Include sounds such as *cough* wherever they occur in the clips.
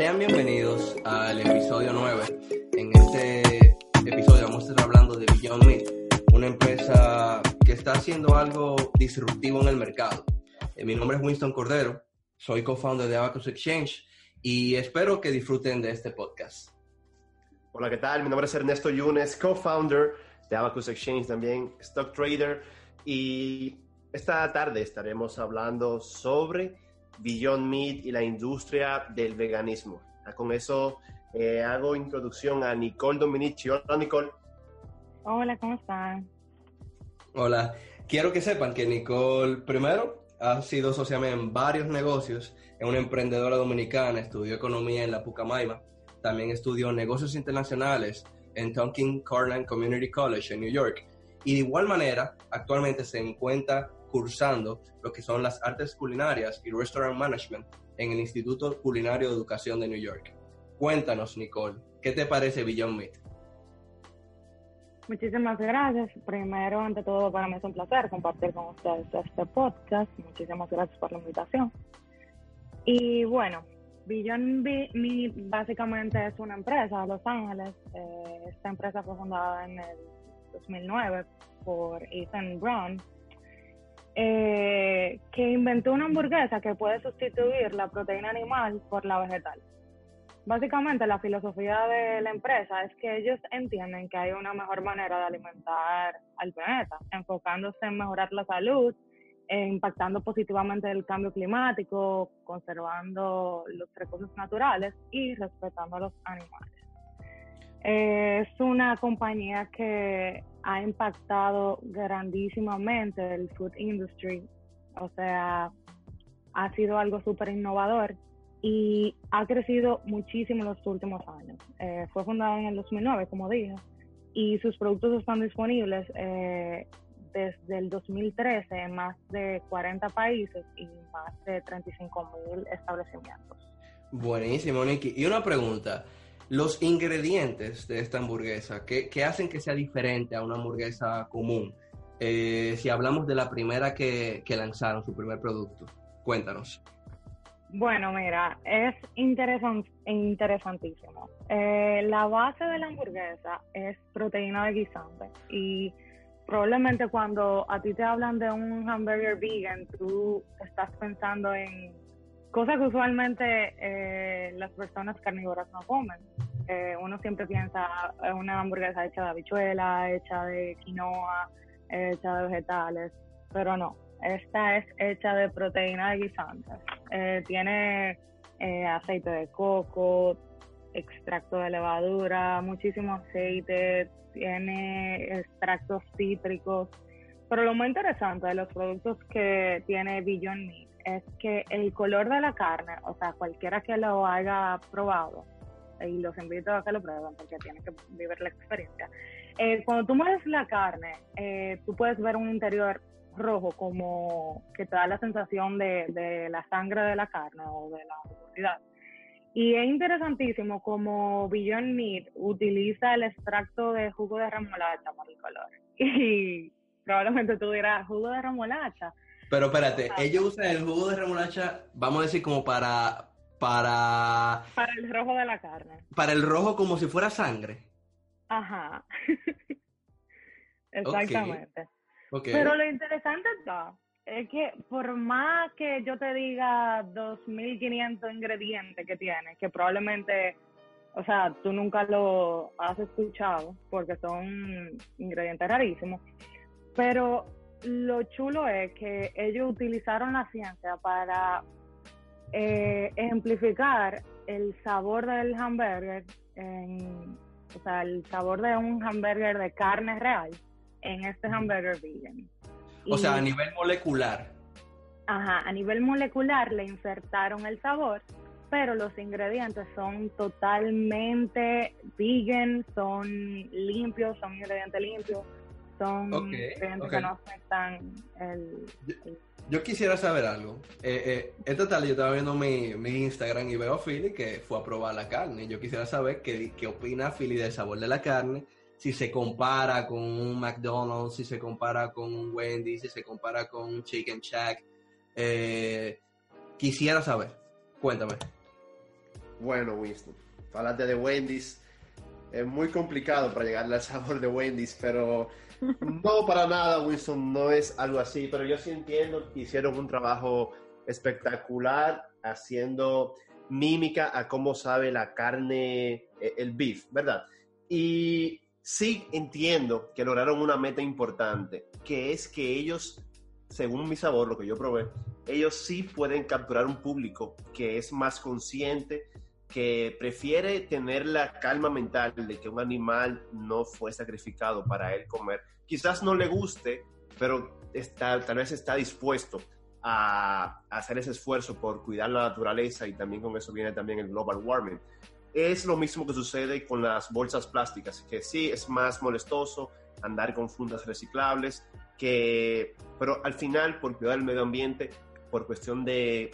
Sean bienvenidos al episodio 9. En este episodio vamos a estar hablando de Beyond Meat, una empresa que está haciendo algo disruptivo en el mercado. Eh, mi nombre es Winston Cordero, soy co-founder de Abacus Exchange y espero que disfruten de este podcast. Hola, ¿qué tal? Mi nombre es Ernesto Yunes, co-founder de Abacus Exchange, también stock trader. Y esta tarde estaremos hablando sobre Beyond Meat y la industria del veganismo. Ah, Con eso eh, hago introducción a Nicole Dominici. Hola, Nicole. Hola, ¿cómo están? Hola, quiero que sepan que Nicole, primero, ha sido socia mía en varios negocios, es una emprendedora dominicana, estudió economía en la Pucamaima, también estudió negocios internacionales en Tonkin Corland Community College en New York. Y de igual manera, actualmente se encuentra cursando lo que son las artes culinarias y restaurant management en el Instituto Culinario de Educación de New York. Cuéntanos, Nicole, ¿qué te parece Beyond Meat? Muchísimas gracias. Primero, ante todo, para mí es un placer compartir con ustedes este podcast. Muchísimas gracias por la invitación. Y bueno, Beyond Be- Meat básicamente es una empresa de Los Ángeles. Eh, esta empresa fue fundada en el 2009 por Ethan Brown, eh, que inventó una hamburguesa que puede sustituir la proteína animal por la vegetal. Básicamente la filosofía de la empresa es que ellos entienden que hay una mejor manera de alimentar al planeta, enfocándose en mejorar la salud, e impactando positivamente el cambio climático, conservando los recursos naturales y respetando a los animales. Eh, es una compañía que ha impactado grandísimamente el food industry, o sea, ha sido algo súper innovador y ha crecido muchísimo en los últimos años. Eh, fue fundada en el 2009, como dije, y sus productos están disponibles eh, desde el 2013 en más de 40 países y más de 35 mil establecimientos. Buenísimo, Nicky. Y una pregunta. Los ingredientes de esta hamburguesa, ¿qué, qué hacen que sea diferente a una hamburguesa común? Eh, si hablamos de la primera que, que lanzaron, su primer producto, cuéntanos. Bueno, mira, es interesan- interesantísimo. Eh, la base de la hamburguesa es proteína de guisante y probablemente cuando a ti te hablan de un hamburger vegan, tú estás pensando en cosas que usualmente eh, las personas carnívoras no comen. Eh, uno siempre piensa en una hamburguesa hecha de habichuela, hecha de quinoa, hecha de vegetales, pero no. Esta es hecha de proteína de guisantes. Eh, tiene eh, aceite de coco, extracto de levadura, muchísimo aceite, tiene extractos cítricos. Pero lo más interesante de los productos que tiene Beyond Meat es que el color de la carne, o sea, cualquiera que lo haya probado, y los invito a que lo prueben porque tienen que vivir la experiencia. Eh, cuando tú mueves la carne, eh, tú puedes ver un interior rojo como que te da la sensación de, la sangre de la carne o de la jugosidad. Y es interesantísimo como Beyond Meat utiliza el extracto de jugo de remolacha para el color. *laughs* Y probablemente tú dirás, jugo de remolacha. Pero espérate, ellos usan el jugo de remolacha, vamos a decir, como para, para, Para el rojo de la carne. para el rojo como si fuera sangre. Ajá. *laughs* Exactamente. Pero lo interesante está es que por más que yo te diga 2.500 ingredientes que tiene, que probablemente, o sea, tú nunca lo has escuchado porque son ingredientes rarísimos, pero lo chulo es que ellos utilizaron la ciencia para eh, ejemplificar el sabor del hamburger, en, o sea, el sabor de un hamburger de carne real en este hamburger vegan. O sea, a nivel molecular. ajá, a nivel molecular le insertaron el sabor, pero los ingredientes son totalmente vegan, son limpios, son ingredientes limpios, son Ok, ingredientes ok. que no afectan el, Yo quisiera saber algo. Eh, eh, esta tarde yo estaba viendo mi, mi Instagram y veo a Philly que fue a probar la carne. Yo quisiera saber qué, qué opina Philly del sabor de la carne, si se compara con un McDonald's, si se compara con un Wendy's, si se compara con un Chicken Shack. Eh, quisiera saber. Cuéntame. Bueno, Winston, hablarte de Wendy's es muy complicado para llegarle al sabor de Wendy's, pero no para nada, Winston, no es algo así, pero yo sí entiendo que hicieron un trabajo espectacular haciendo mímica a cómo sabe la carne, eh, el beef, ¿verdad? Y sí entiendo que lograron una meta importante, que es que ellos, según mi sabor, lo que yo probé, ellos sí pueden capturar un público que es más consciente, que prefiere tener la calma mental de que un animal no fue sacrificado para él comer. Quizás no le guste, pero está, tal vez está dispuesto a, hacer ese esfuerzo por cuidar la naturaleza y también con eso viene también el global warming. Es lo mismo que sucede con las bolsas plásticas, que sí es más molestoso andar con fundas reciclables, que, pero al final, por cuidar el medio ambiente, por cuestión de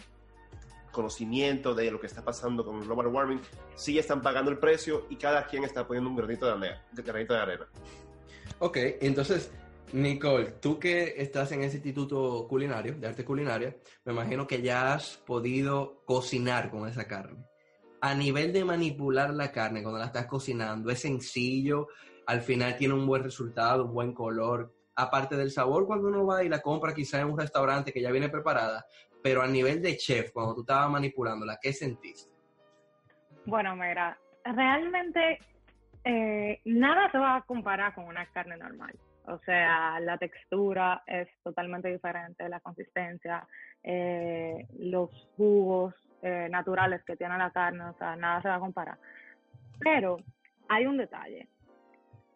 conocimiento de lo que está pasando con el global warming, sí están pagando el precio y cada quien está poniendo un granito de arena. granito de arena. Ok, entonces, Nicole, tú que estás en ese instituto culinario, de arte culinaria, me imagino que ya has podido cocinar con esa carne. A nivel de manipular la carne cuando la estás cocinando, es sencillo, al final tiene un buen resultado, un buen color. Aparte del sabor, cuando uno va y la compra quizá en un restaurante que ya viene preparada, pero a nivel de chef, cuando tú estabas manipulándola, ¿qué sentiste? Bueno, mira, realmente eh, nada se va a comparar con una carne normal. O sea, la textura es totalmente diferente, la consistencia, eh, los jugos eh, naturales que tiene la carne, o sea, nada se va a comparar. Pero hay un detalle.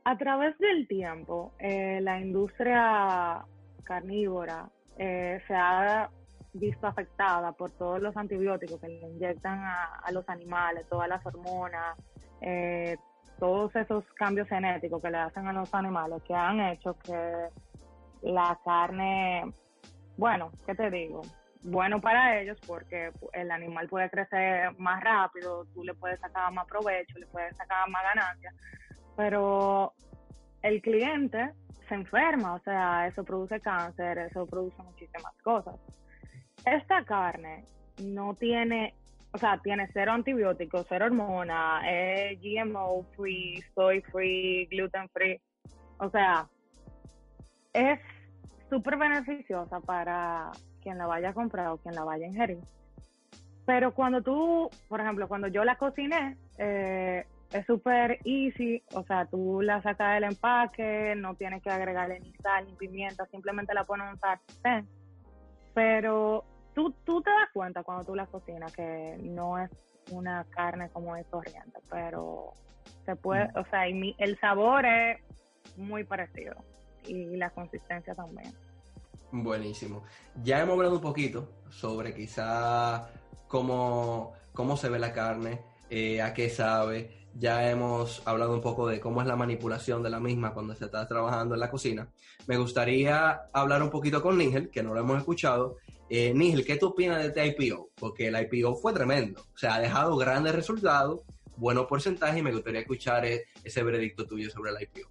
A través del tiempo, la industria carnívora se ha visto afectada por todos los antibióticos que le inyectan a, los animales, todas las hormonas, eh, todos esos cambios genéticos que le hacen a los animales que han hecho que la carne, bueno, ¿qué te digo? Bueno para ellos porque el animal puede crecer más rápido, tú le puedes sacar más provecho, le puedes sacar más ganancias, pero el cliente se enferma, o sea, eso produce cáncer, eso produce muchísimas cosas. Esta carne no tiene, o sea, tiene cero antibióticos, cero hormonas, es GMO free, soy free, gluten free. O sea, es súper beneficiosa para quien la vaya a comprar o quien la vaya a ingerir. Pero cuando tú, por ejemplo, cuando yo la cociné, eh, es súper easy, o sea, tú la sacas del empaque, no tienes que agregarle ni sal ni pimienta, simplemente la pones en un sartén. Pero tú, tú te das cuenta cuando tú la cocinas que no es una carne como es corriente, pero se puede, o sea, y mi- el sabor es muy parecido y la consistencia también. Buenísimo. Ya hemos hablado un poquito sobre quizá cómo, cómo se ve la carne, eh, a qué sabe. Ya hemos hablado un poco de cómo es la manipulación de la misma cuando se está trabajando en la cocina. Me gustaría hablar un poquito con Nigel, que no lo hemos escuchado. Eh, Nigel, ¿qué tú opinas de este IPO? Porque el IPO fue tremendo. O sea, ha dejado grandes resultados, buenos porcentajes y me gustaría escuchar eh, ese veredicto tuyo sobre el IPO.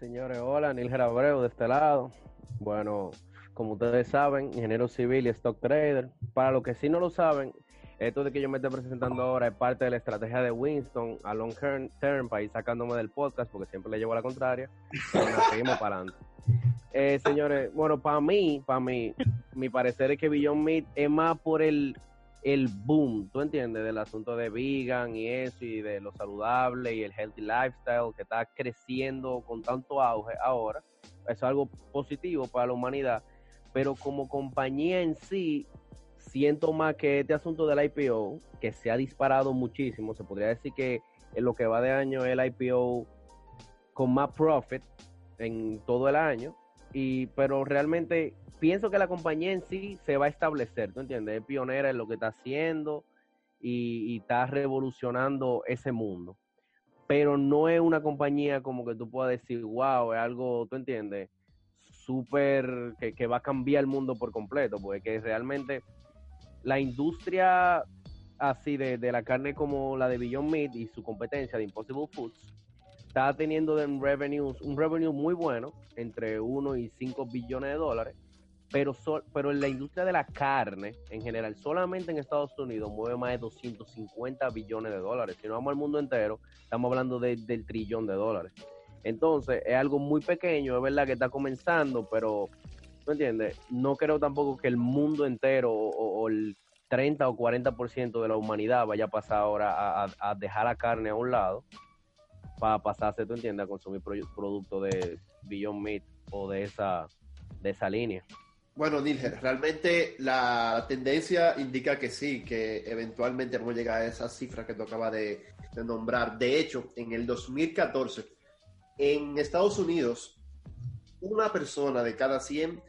Señores, hola, Nilger Abreu de este lado. Bueno, como ustedes saben, ingeniero civil y stock trader. Para los que sí no lo saben, esto de que yo me esté presentando ahora es parte de la estrategia de Winston a long term, para ir sacándome del podcast porque siempre le llevo la contraria. Pero seguimos para. Eh, señores, bueno, para mí, para mí, mi parecer es que Beyond Meat es más por el, el boom, ¿tú entiendes? Del asunto de vegan y eso, y de lo saludable y el healthy lifestyle que está creciendo con tanto auge ahora. Es algo positivo para la humanidad, pero como compañía en sí, siento más que este asunto del IPO, que se ha disparado muchísimo, se podría decir que en lo que va de año el IPO con más profit en todo el año, y, pero realmente pienso que la compañía en sí se va a establecer, ¿tú entiendes? Es pionera en lo que está haciendo y, está revolucionando ese mundo. Pero no es una compañía como que tú puedas decir, wow, es algo, ¿tú entiendes? Súper, que, va a cambiar el mundo por completo, porque que realmente la industria así de, de la carne como la de Beyond Meat y su competencia de Impossible Foods está teniendo en revenues, un revenue muy bueno, entre 1 y 5 billones de dólares, pero, sol- pero en la industria de la carne, en general, solamente en Estados Unidos mueve más de 250 billones de dólares. Si no vamos al mundo entero, estamos hablando de- del trillón de dólares. Entonces, es algo muy pequeño, es verdad que está comenzando, pero, ¿tú entiendes? No creo tampoco que el mundo entero o, o el 30 o 40% de la humanidad vaya a pasar ahora a dejar la carne a un lado para pasarse, ¿tú entiendes?, a consumir pro- productos de Beyond Meat o de esa, de esa línea. Bueno, Nilger, realmente la tendencia indica que sí, que eventualmente vamos a llegar a esas cifras que tú acabas de, nombrar. De hecho, en el 2014, en Estados Unidos, una persona de cada 100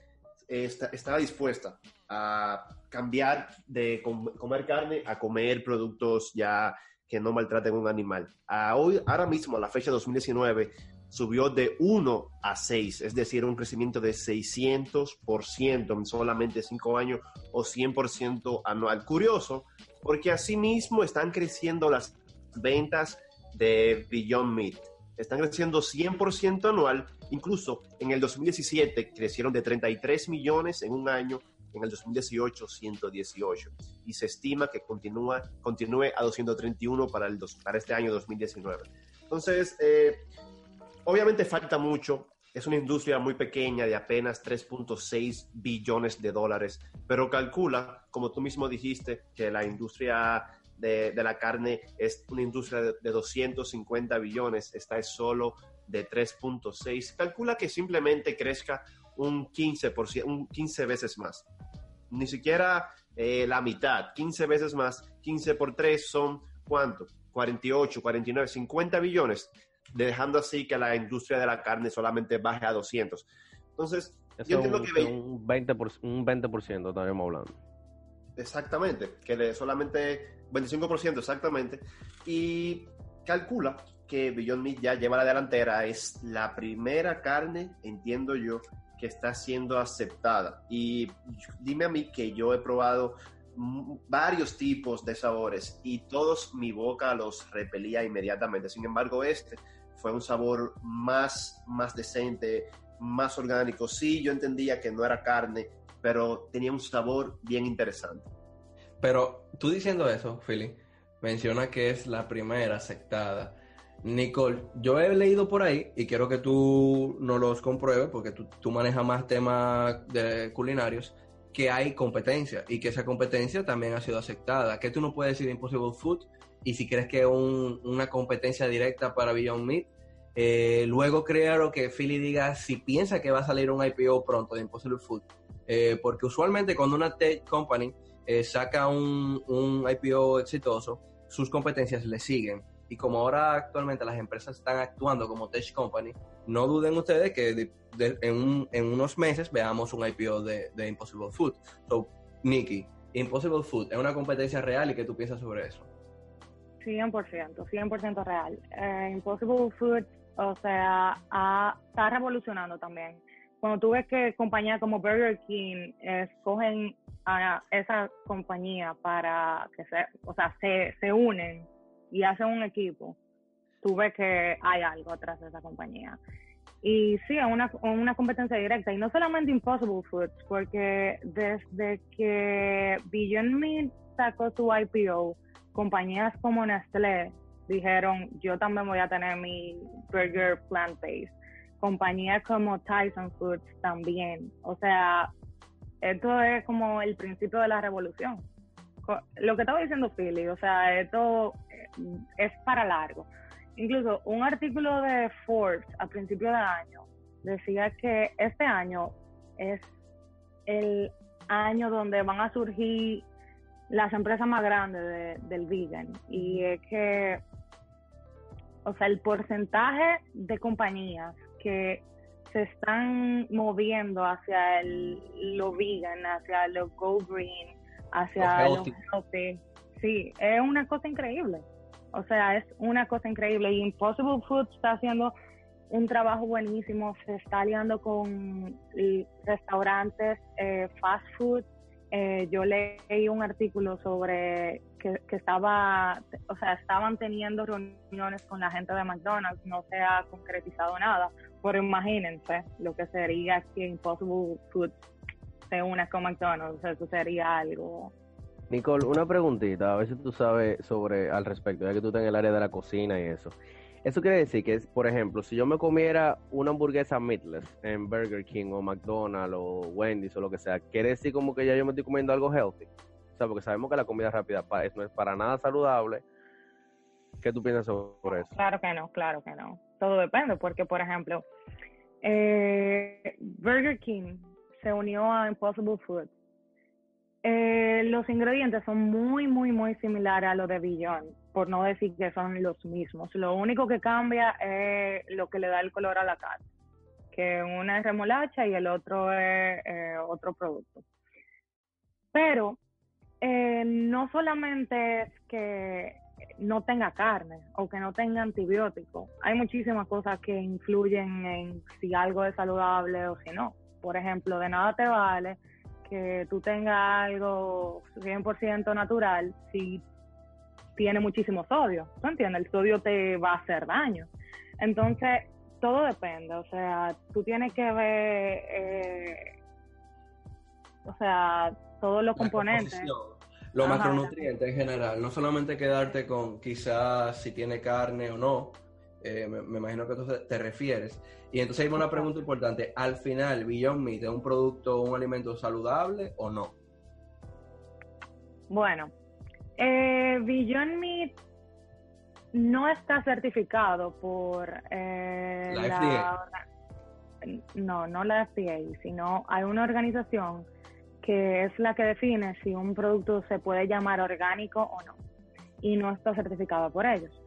eh, está- estaba dispuesta a cambiar de com- comer carne a comer productos ya que no maltraten un animal. Hoy, ahora mismo, a la fecha 2019, subió de 1 a 6, es decir, un crecimiento de 600% en solamente 5 años o 100% anual. Curioso, porque asimismo están creciendo las ventas de Beyond Meat. Están creciendo 100% anual, incluso en el 2017 crecieron de 33 millones en un año, en el 2018 118 y se estima que continúa, continúe a 231 para, el dos- para este año 2019. Entonces, eh, obviamente falta mucho, es una industria muy pequeña de apenas 3.6 billones de dólares, pero calcula, como tú mismo dijiste, que la industria de, de la carne es una industria de, de 250 billones, esta es solo de 3.6. Calcula que simplemente crezca un 15%, un 15 veces más. Ni siquiera eh, la mitad, 15 veces más, 15 por 3 son ¿cuánto? 48, 49, 50 billones, dejando así que la industria de la carne solamente baje a 200. Entonces, Eso yo entiendo un, que un 20%, por- un 20% estaríamos hablando. Exactamente, que le solamente 25% exactamente. Y calcula que Beyond Meat ya lleva la delantera, es la primera carne, entiendo yo, que está siendo aceptada. Y dime a mí que yo he probado varios tipos de sabores y todos mi boca los repelía inmediatamente. Sin embargo, este fue un sabor más, más decente, más orgánico. Sí, yo entendía que no era carne, pero tenía un sabor bien interesante. Pero tú diciendo eso, Philly, menciona que es la primera aceptada. Nicole, yo he leído por ahí y quiero que tú no los compruebes porque tú, manejas más temas de culinarios, que hay competencia y que esa competencia también ha sido aceptada. ¿Qué tú no puedes decir de Impossible Food? Y si crees que es un- una competencia directa para Beyond Meat, eh, luego creo que Philly diga si piensa que va a salir un IPO pronto de Impossible Food. Eh, porque usualmente cuando una tech company eh, saca un IPO exitoso, sus competencias le siguen. Y como ahora actualmente las empresas están actuando como tech company, no duden ustedes que en, un- en unos meses veamos un IPO de, Impossible Food. So, Nikki, Impossible Food es una competencia real y qué tú piensas sobre eso. 100%, 100% real. Eh, Impossible Foods, o sea, está revolucionando también. Cuando tú ves que compañías como Burger King escogen a esa compañía para que se, o sea, se, se unen y hacen un equipo, tú ves que hay algo atrás de esa compañía. Y sí, es una, una competencia directa. Y no solamente Impossible Foods, porque desde que Beyond Meat sacó su IPO, compañías como Nestlé dijeron, yo también voy a tener mi burger plant-based. Compañías como Tyson Foods también. O sea, esto es como el principio de la revolución. Lo que estaba diciendo Philly, o sea, esto es para largo. Incluso un artículo de Forbes a principio de año decía que este año es el año donde van a surgir las empresas más grandes de- del vegan y es que o sea el porcentaje de compañías que se están moviendo hacia el, lo vegan, hacia lo go green, hacia Lo lo healthy. healthy. Sí, es una cosa increíble. O sea, es una cosa increíble. Y Impossible Foods está haciendo un trabajo buenísimo. Se está aliando con eh, restaurantes, eh, fast food. Eh, yo leí un artículo sobre que, estaba, o sea, estaban teniendo reuniones con la gente de McDonald's. No se ha concretizado nada. Pero imagínense lo que sería que Impossible Foods se una con McDonald's. Eso sería algo Nicole, una preguntita, a ver si tú sabes sobre al respecto, ya que tú estás en el área de la cocina y eso. Eso quiere decir que, por ejemplo, si yo me comiera una hamburguesa meatless en Burger King o McDonald's o Wendy's o lo que sea, quiere decir como que ya yo me estoy comiendo algo healthy. O sea, porque sabemos que la comida rápida no es para nada saludable. ¿Qué tú piensas sobre eso? Claro que no, claro que no. Todo depende, porque, por ejemplo, eh, Burger King se unió a Impossible Foods. Eh, los ingredientes son muy, muy, muy similares a los de Beyond, por no decir que son los mismos. Lo único que cambia es lo que le da el color a la carne, que una es remolacha y el otro es eh, otro producto. Pero eh, no solamente es que no tenga carne o que no tenga antibióticos. Hay muchísimas cosas que influyen en si algo es saludable o si no. Por ejemplo, de nada te vale que tú tengas algo 100% natural si tiene muchísimo sodio. ¿Tú entiendes? El sodio te va a hacer daño. Entonces, todo depende. O sea, tú tienes que ver, eh, o sea, todos los La componentes. Los Ajá, macronutrientes en general, no solamente quedarte con quizás si tiene carne o no, eh, me, me imagino que tú te- refieres. Y entonces hay una pregunta importante, al final, Beyond Meat es un producto, un alimento saludable o no? Bueno, eh, Beyond Meat no está certificado por eh, La FDA. No, no la FDA, sino hay una organización que es la que define si un producto se puede llamar orgánico o no. Y no está certificado por ellos.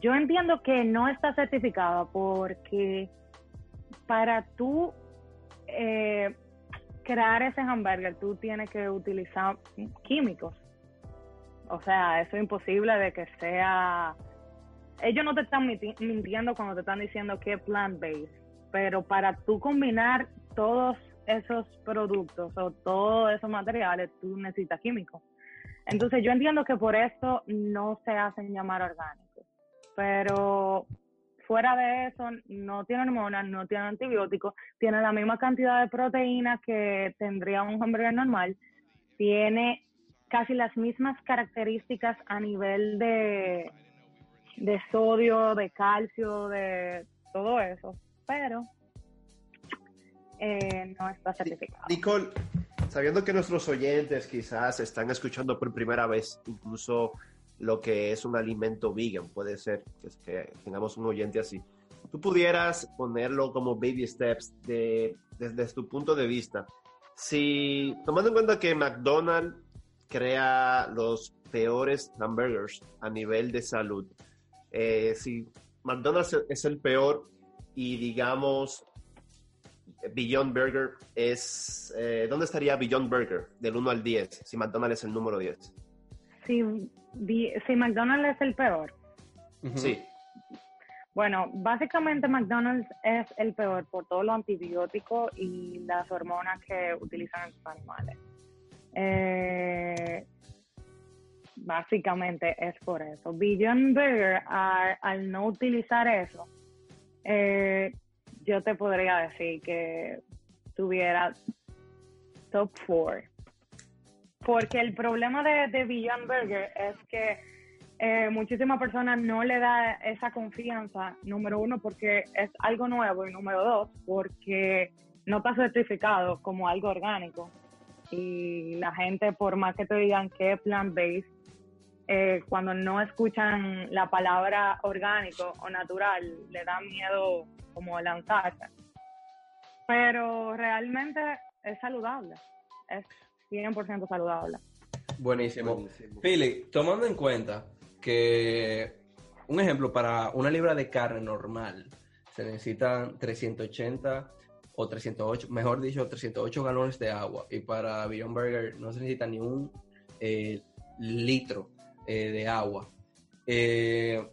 Yo entiendo que no está certificado porque para tú eh, crear ese hamburger, tú tienes que utilizar químicos. O sea, eso es imposible de que sea... Ellos no te están minti- mintiendo cuando te están diciendo que es plant-based, pero para tú combinar todos esos productos o todos esos materiales, tú necesitas químicos. Entonces yo entiendo que por eso no se hacen llamar orgánicos, pero fuera de eso no tienen hormonas, no tienen antibióticos, tienen la misma cantidad de proteínas que tendría un hamburger normal, tiene casi las mismas características a nivel de, de sodio, de calcio, de todo eso, pero eh, no está certificado. Nicole, sabiendo que nuestros oyentes quizás están escuchando por primera vez incluso lo que es un alimento vegan, puede ser que, que tengamos un oyente así. Tú pudieras ponerlo como baby steps de, desde tu punto de vista. Si, tomando en cuenta que McDonald's crea los peores hamburgers a nivel de salud, eh, si McDonald's es el peor y digamos Beyond Burger es... eh, ¿Dónde estaría Beyond Burger del 1 al 10? Si McDonald's es el número 10. Si, si McDonald's es el peor, Sí. Bueno, básicamente McDonald's es el peor por todo lo antibiótico y las hormonas que utilizan sus animales. Eh, básicamente es por eso. Beyond Burger, a- al no utilizar eso, eh, yo te podría decir que tuviera top 4. Porque el problema de, de Burger es que eh, muchísimas personas no le da esa confianza, número uno, porque es algo nuevo y número dos, porque no está certificado como algo orgánico. Y la gente, por más que te digan que es plant-based, eh, cuando no escuchan la palabra orgánico o natural, le da miedo como lanzarse. Pero realmente es saludable, es 100% saludable. Buenísimo. Buenísimo. Philly, tomando en cuenta que, un ejemplo, para una libra de carne normal se necesitan 380 o 308, mejor dicho, 308 galones de agua. Y para Beyond Burger no se necesita ni un eh, litro eh, de agua. Eh,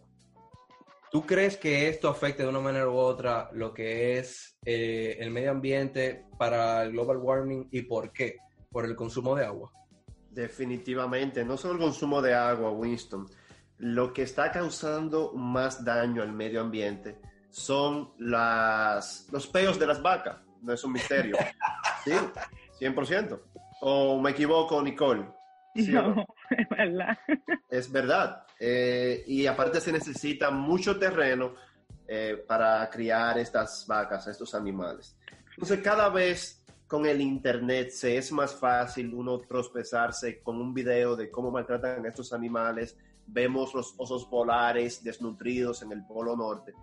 ¿Tú crees que esto afecte de una manera u otra lo que es eh, el medio ambiente para el global warming y por qué? Por el consumo de agua. Definitivamente, no solo el consumo de agua, Winston. Lo que está causando más daño al medio ambiente son las, los peos de las vacas. No es un misterio. *laughs* Sí, 100%. ¿O me equivoco, Nicole? ¿Sí o no? No, *laughs* es verdad. *laughs* Es verdad. Eh, y aparte se necesita mucho terreno eh, para criar estas vacas, estos animales. Entonces cada vez con el internet se es más fácil uno tropezarse con un video de cómo maltratan a estos animales. Vemos los osos polares desnutridos en el Polo Norte.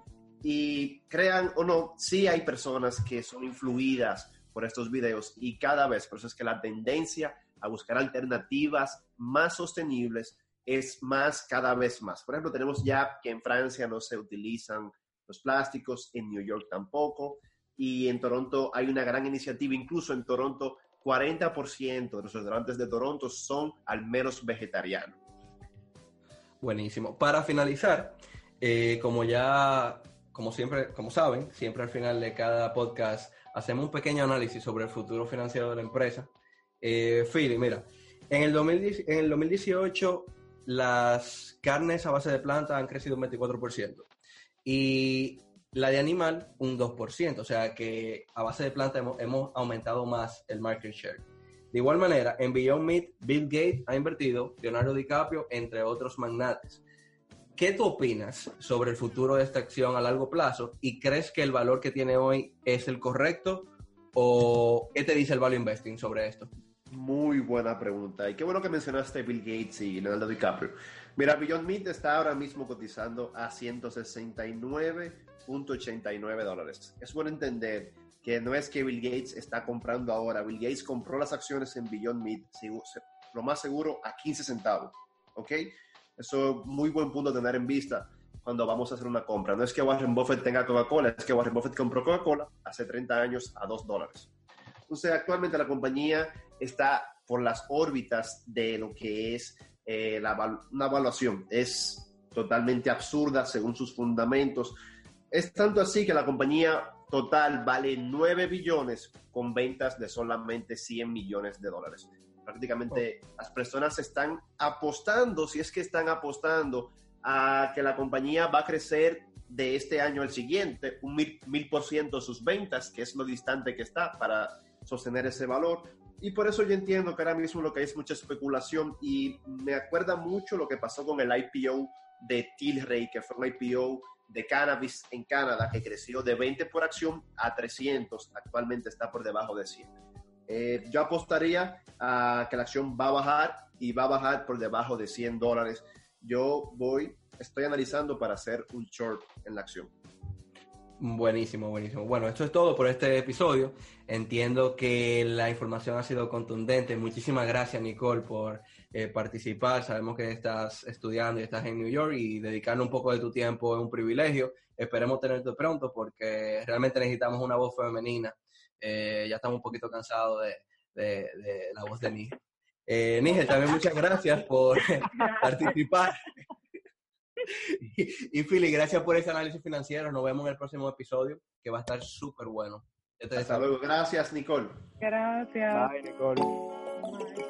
Y crean o no, sí hay personas que son influidas por estos videos y cada vez, por eso es que la tendencia a buscar alternativas más sostenibles es más cada vez más. Por ejemplo, tenemos ya que en Francia no se utilizan los plásticos, en New York tampoco, y en Toronto hay una gran iniciativa, incluso en Toronto 40% de los restaurantes de Toronto son al menos vegetarianos. Buenísimo. Para finalizar, eh, como ya, como siempre, como saben, siempre al final de cada podcast hacemos un pequeño análisis sobre el futuro financiero de la empresa. Eh, Philly, mira, en el, 2010 en el 2018 las carnes a base de planta han crecido un 24% y la de animal un 2%, o sea que a base de planta hemos, hemos aumentado más el market share. De igual manera, en Beyond Meat, Bill Gates ha invertido, Leonardo DiCaprio, entre otros magnates. ¿Qué tú opinas sobre el futuro de esta acción a largo plazo y crees que el valor que tiene hoy es el correcto o qué te dice el value investing sobre esto? Muy buena pregunta. Y qué bueno que mencionaste Bill Gates y Leonardo DiCaprio. Mira, Beyond Meat está ahora mismo cotizando a 169.89 dólares. Es bueno entender que no es que Bill Gates está comprando ahora. Bill Gates compró las acciones en Beyond Meat, lo más seguro, a 15 centavos. ¿Ok? Eso es muy buen punto a tener en vista cuando vamos a hacer una compra. No es que Warren Buffett tenga Coca-Cola, es que Warren Buffett compró Coca-Cola hace 30 años a 2 dólares. Entonces, actualmente la compañía está por las órbitas de lo que es eh, la, una evaluación. Es totalmente absurda según sus fundamentos. Es tanto así que la compañía total vale 9 billones con ventas de solamente 100 millones de dólares. Prácticamente las personas están apostando, si es que están apostando, a que la compañía va a crecer de este año al siguiente un mil, mil por ciento sus ventas, que es lo distante que está para sostener ese valor. Y por eso yo entiendo que ahora mismo lo que hay es mucha especulación y me acuerda mucho lo que pasó con el IPO de Tilray, que fue un IPO de cannabis en Canadá que creció de 20 por acción a 300, actualmente está por debajo de 100. Eh, yo apostaría a que la acción va a bajar y va a bajar por debajo de 100 dólares. Yo voy, estoy analizando para hacer un short en la acción. Buenísimo, buenísimo. Bueno, esto es todo por este episodio. Entiendo que la información ha sido contundente. Muchísimas gracias, Nicole, por eh, participar. Sabemos que estás estudiando y estás en New York y dedicarle un poco de tu tiempo es un privilegio. Esperemos tenerte pronto porque realmente necesitamos una voz femenina. Eh, ya estamos un poquito cansados de, de, de la voz de Níger. Eh, Níger, también muchas gracias por *laughs* participar. *laughs* Y, y Philly, gracias por ese análisis financiero. Nos vemos en el próximo episodio, que va a estar súper bueno. Yo te Hasta luego. Gracias, Nicole. Gracias. Bye, Nicole. Bye.